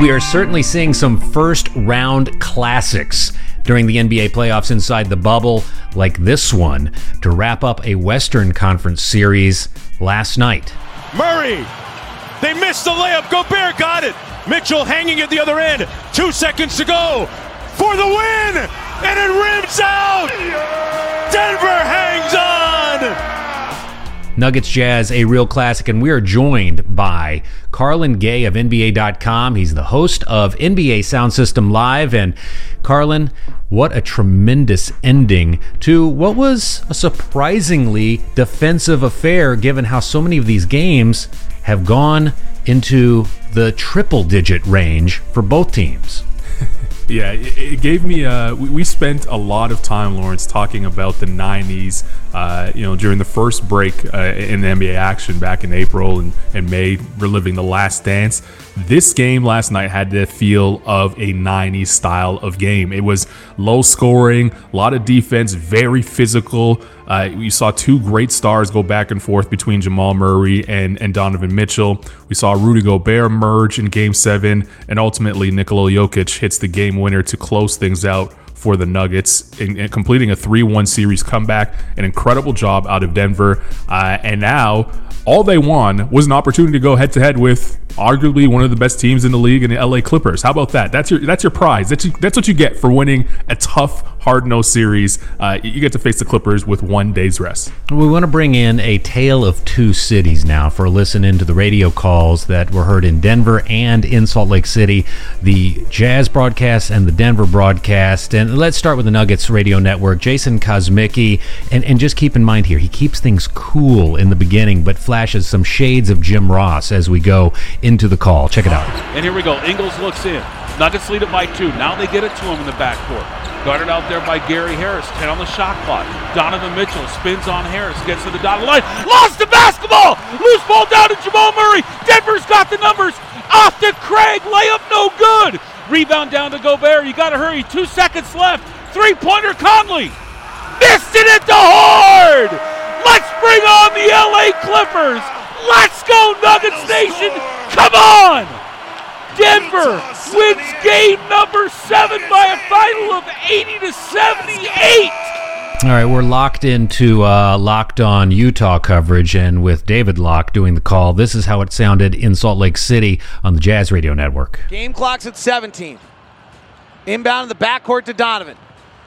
We are certainly seeing some first round classics during the NBA playoffs inside the bubble, like this one, to wrap up a Western Conference series last night. Murray, they missed the layup. Gobert got it. Mitchell hanging at the other end. Two seconds to go for the win, and it rims out. Nuggets Jazz, a real classic, and we are joined by Carlan Gay of NBA.com. He's the host of NBA Sound System Live. And Carlan, what a tremendous ending to what was a surprisingly defensive affair, given how so many of these games have gone into the triple digit range for both teams. Yeah, it, gave me. Uh, we, spent a lot of time, Lawrence, talking about the '90s. Uh, you know, during the first break uh, in NBA action back in April and, and May, reliving the Last Dance. This game last night had the feel of a '90s style of game. It was low scoring, a lot of defense, very physical. Uh, we saw two great stars go back and forth between Jamal Murray and, and Donovan Mitchell. We saw Rudy Gobert merge in game seven, and ultimately Nikola Jokic hits the game winner to close things out for the Nuggets in, in completing a 3 1 series comeback. An incredible job out of Denver. Uh, and now all they won was an opportunity to go head to head with arguably one of the best teams in the league in the LA Clippers. How about that? That's your that's your prize. That's that's what you get for winning a tough hard nosed series. Uh, you get to face the Clippers with one day's rest. We want to bring in a tale of two cities now for a listen into the radio calls that were heard in Denver and in Salt Lake City, the Jazz broadcast and the Denver broadcast. And let's start with the Nuggets radio network. Jason Kosmicki, and, and just keep in mind here, he keeps things cool in the beginning, but flashes some shades of Jim Ross as we go into the call. Check it out. And here we go. Ingles looks in. Nuggets lead it by two. Now they get it to him in the backcourt. Guarded out there by Gary Harris. 10 on the shot clock. Donovan Mitchell spins on Harris. Gets to the dotted line. Lost the basketball. Loose ball down to Jamal Murray. Denver's got the numbers. Off to Craig. Layup no good. Rebound down to Gobert. You got to hurry. Two seconds left. Three pointer Conley. Missed it at the hard. Let's bring on the LA Clippers. Let's go, Nuggets Nation. Come on. Denver wins game number seven by a final of 80 to 78. All right, we're locked into uh, locked on Utah coverage, and with David Locke doing the call, this is how it sounded in Salt Lake City on the Jazz Radio Network. Game clock's at 17. Inbound in the backcourt to Donovan.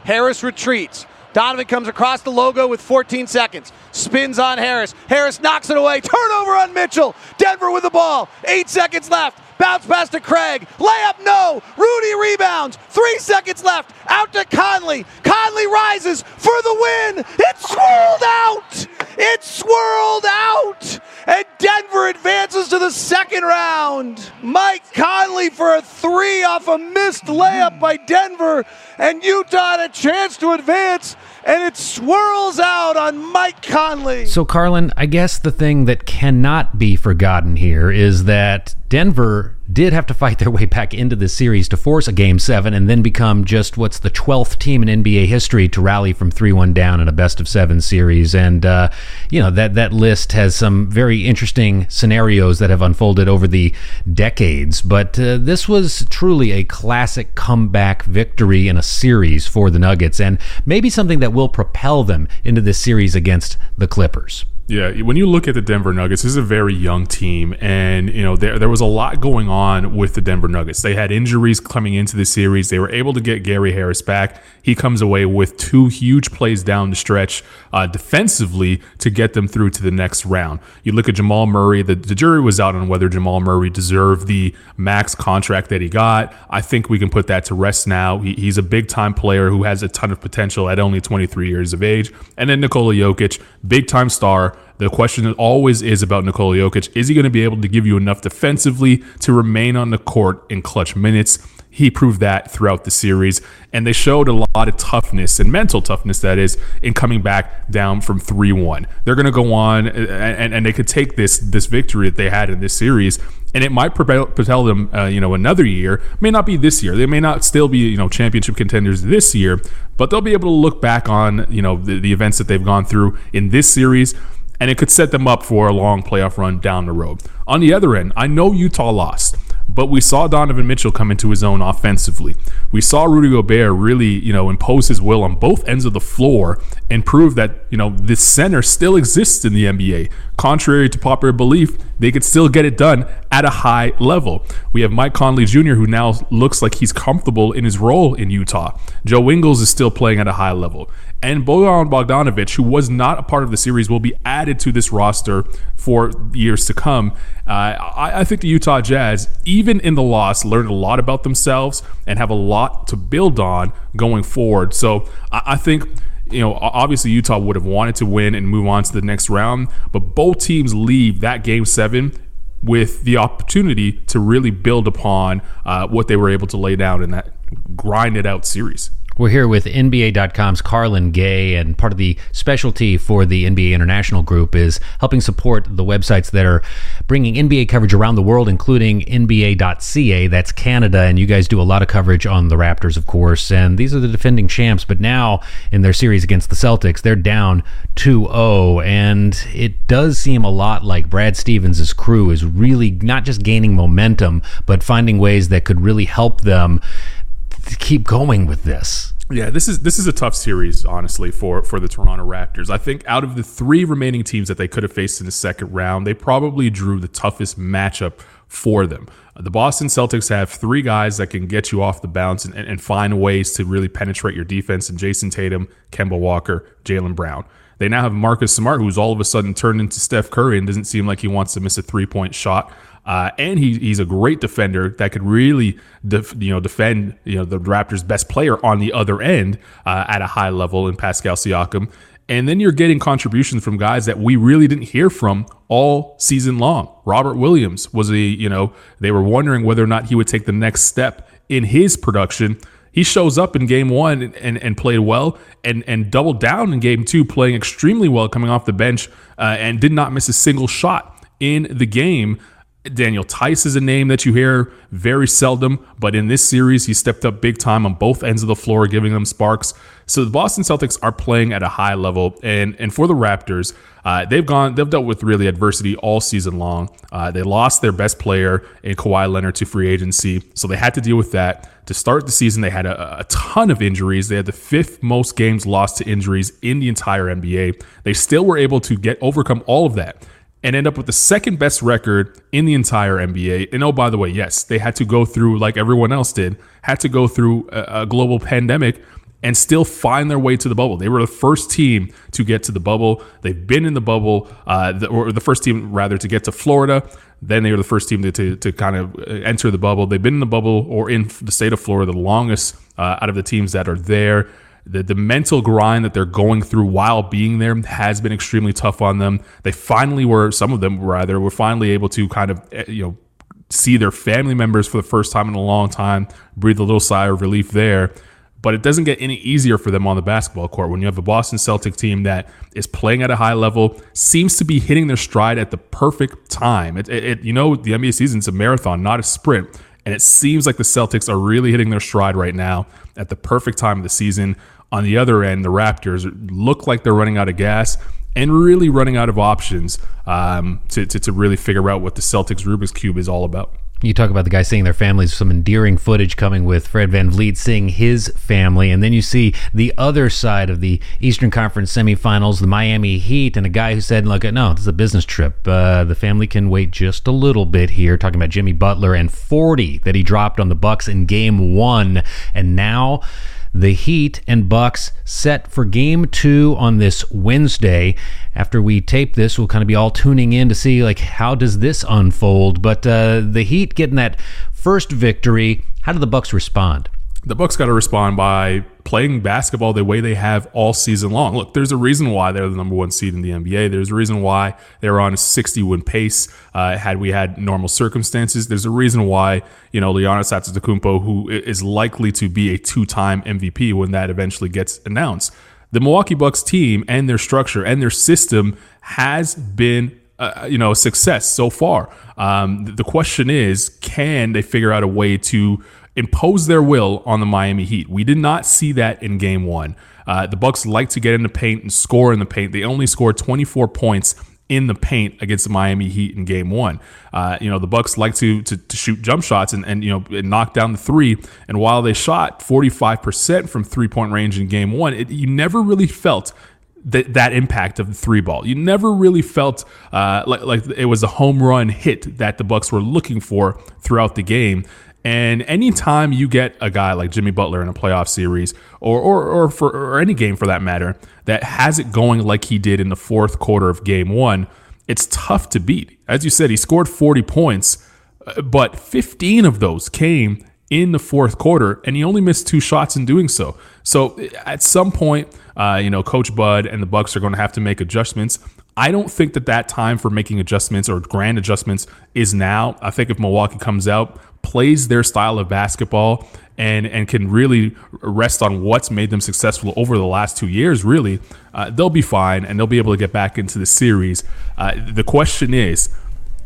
Harris retreats. Donovan comes across the logo with 14 seconds. Spins on Harris. Harris knocks it away. Turnover on Mitchell. Denver with the ball. Eight seconds left. Bounce pass to Craig. Layup, no. Rudy rebounds. Three seconds left. Out to Conley. Conley rises for the win. It swirled out. It swirled out. And Denver advances to the second round. Mike Conley for a three off a missed layup by Denver. And Utah had a chance to advance and it swirls out on Mike Conley. So, Carlan, I guess the thing that cannot be forgotten here is that Denver did have to fight their way back into the series to force a game seven and then become just what's the 12th team in NBA history to rally from 3 1 down in a best of seven series. And, uh, you know, that, that list has some very interesting scenarios that have unfolded over the decades. But uh, this was truly a classic comeback victory in a series for the Nuggets and maybe something that will propel them into this series against the Clippers. Yeah, when you look at the Denver Nuggets, this is a very young team, and you know there there was a lot going on with the Denver Nuggets. They had injuries coming into the series. They were able to get Gary Harris back. He comes away with two huge plays down the stretch uh, defensively to get them through to the next round. You look at Jamal Murray. The, the jury was out on whether Jamal Murray deserved the max contract that he got. I think we can put that to rest now. He, he's a big time player who has a ton of potential at only 23 years of age. And then Nikola Jokic, big time star the question always is about Nikola Jokic. Is he going to be able to give you enough defensively to remain on the court in clutch minutes? He proved that throughout the series, and they showed a lot of toughness and mental toughness, that is, in coming back down from 3 1. They're going to go on, and, and they could take this, this victory that they had in this series and it might propel, propel them, uh, you know, another year. May not be this year. They may not still be, you know, championship contenders this year, but they'll be able to look back on, you know, the, the events that they've gone through in this series and it could set them up for a long playoff run down the road. On the other end, I know Utah lost. But we saw Donovan Mitchell come into his own offensively. We saw Rudy Gobert really, you know, impose his will on both ends of the floor and prove that, you know, this center still exists in the NBA. Contrary to popular belief, they could still get it done at a high level. We have Mike Conley Jr., who now looks like he's comfortable in his role in Utah. Joe Ingles is still playing at a high level. And Bojan Bogdanovic, who was not a part of the series, will be added to this roster for years to come. Uh, I, I think the Utah Jazz, even in the loss, learned a lot about themselves and have a lot to build on going forward. So I, I think you know, obviously Utah would have wanted to win and move on to the next round, but both teams leave that game seven with the opportunity to really build upon uh, what they were able to lay down in that grinded out series. We're here with NBA.com's Carlan Gay, and part of the specialty for the NBA International Group is helping support the websites that are bringing NBA coverage around the world, including NBA.ca, that's Canada. And you guys do a lot of coverage on the Raptors, of course. And these are the defending champs, but now in their series against the Celtics, they're down 2 0. And it does seem a lot like Brad Stevens' crew is really not just gaining momentum, but finding ways that could really help them to keep going with this. Yeah, this is this is a tough series, honestly, for for the Toronto Raptors. I think out of the three remaining teams that they could have faced in the second round, they probably drew the toughest matchup for them. The Boston Celtics have three guys that can get you off the bounce and, and find ways to really penetrate your defense and Jayson Tatum, Kemba Walker, Jaylen Brown. They now have Marcus Smart, who's all of a sudden turned into Steph Curry and doesn't seem like he wants to miss a three point shot. Uh, and he, he's a great defender that could really, def, you know, defend you know the Raptors' best player on the other end uh, at a high level in Pascal Siakam. And then you're getting contributions from guys that we really didn't hear from all season long. Robert Williams was a, you know, they were wondering whether or not he would take the next step in his production. He shows up in game one and, and, and played well and, and doubled down in game two, playing extremely well coming off the bench uh, and did not miss a single shot in the game. Daniel Theis is a name that you hear very seldom, but in this series, he stepped up big time on both ends of the floor, giving them sparks. So the Boston Celtics are playing at a high level, and and for the Raptors, uh, they've gone they've dealt with really adversity all season long. Uh, they lost their best player in Kawhi Leonard to free agency, so they had to deal with that. To start the season, they had a, a ton of injuries. They had the fifth most games lost to injuries in the entire NBA. They still were able to get overcome all of that and end up with the second best record in the entire NBA. And oh, by the way, yes, they had to go through, like everyone else did, had to go through a, a, global pandemic and still find their way to the bubble. They were the first team to get to the bubble. They've been in the bubble, uh, the, or the first team, rather, to get to Florida. Then they were the first team to, to, to, kind of uh, enter the bubble. They've been in the bubble or in the state of Florida the longest uh, out of the teams that are there the, the mental grind that they're going through while being there has been extremely tough on them. They finally were, some of them rather, were finally able to kind of, eh, you know, see their family members for the first time in a long time, breathe a little sigh of relief there. But it doesn't get any easier for them on the basketball court when you have a Boston Celtic team that is playing at a high level, seems to be hitting their stride at the perfect time. It, it, it you know, the NBA season is a marathon, not a sprint. And it seems like the Celtics are really hitting their stride right now at the perfect time of the season. On the other end, the Raptors look like they're running out of gas and really running out of options um, to, to, to really figure out what the Celtics Rubik's Cube is all about. You talk about the guy seeing their families, some endearing footage coming with Fred Van VanVleet seeing his family, and then you see the other side of the Eastern Conference semifinals, the Miami Heat, and a guy who said, "Look, no, this is a business trip. Uh, the family can wait just a little bit here." Talking about Jimmy Butler and 40 that he dropped on the Bucks in Game One, and now the Heat and Bucks set for game two on this Wednesday. After we tape this, we'll kind of be all tuning in to see like how does this unfold. But uh, the Heat getting that first victory. How do the Bucks respond? the Bucks got to respond by playing basketball the way they have all season long. Look, there's a reason why they're the number one seed in the NBA. There's a reason why they're on a 60 win pace. Uh, had we had normal circumstances, there's a reason why you know Giannis Antetokounmpo, who is likely to be a two time MVP when that eventually gets announced. The Milwaukee Bucks team and their structure and their system has been uh, you know, a success so far. Um, the question is, can they figure out a way to impose their will on the Miami Heat. We did not see that in game one. Uh, the Bucks like to get in the paint and score in the paint. They only scored 24 points in the paint against the Miami Heat in Game One. Uh, you know, the Bucks like to, to, to shoot jump shots and, and you know and knock down the three. And while they shot 45% from three point range in Game One, it, you never really felt that that impact of the three ball. You never really felt uh, like like it was a home run hit that the Bucks were looking for throughout the game. And anytime you get a guy like Jimmy Butler in a playoff series, or or or for or any game for that matter, that has it going like he did in the fourth quarter of Game One, it's tough to beat. As you said, he scored 40 points, uh, but 15 of those came in the fourth quarter, and he only missed two shots in doing so. So at some point, uh, you know, Coach Bud and the Bucks are going to have to make adjustments. I don't think that that time for making adjustments or grand adjustments is now. I think if Milwaukee comes out, plays their style of basketball, and and can really rest on what's made them successful over the last two years, really, uh, they'll be fine and they'll be able to get back into the series. Uh, the question is,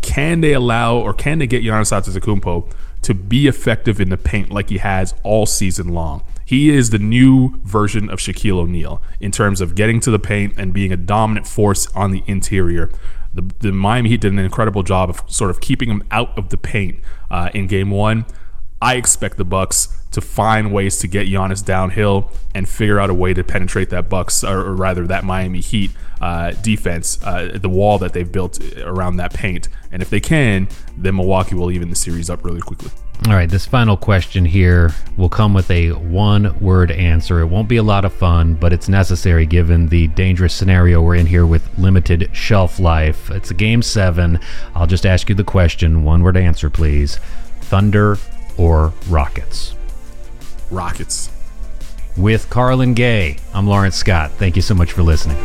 can they allow or can they get Giannis Antetokounmpo to be effective in the paint like he has all season long? He is the new version of Shaquille O'Neal in terms of getting to the paint and being a dominant force on the interior. The, the Miami Heat did an incredible job of sort of keeping them out of the paint uh, in Game One. I expect the Bucks to find ways to get Giannis downhill and figure out a way to penetrate that Bucks or, or rather that Miami Heat uh, defense, uh, the wall that they've built around that paint. And if they can, then Milwaukee will even the series up really quickly. All right, this final question here will come with a one word answer. It won't be a lot of fun, but it's necessary given the dangerous scenario we're in here with limited shelf life. It's a game seven. I'll just ask you the question one word answer, please. Thunder or Rockets? Rockets. With Carlan Gay, I'm Lawrence Scott. Thank you so much for listening.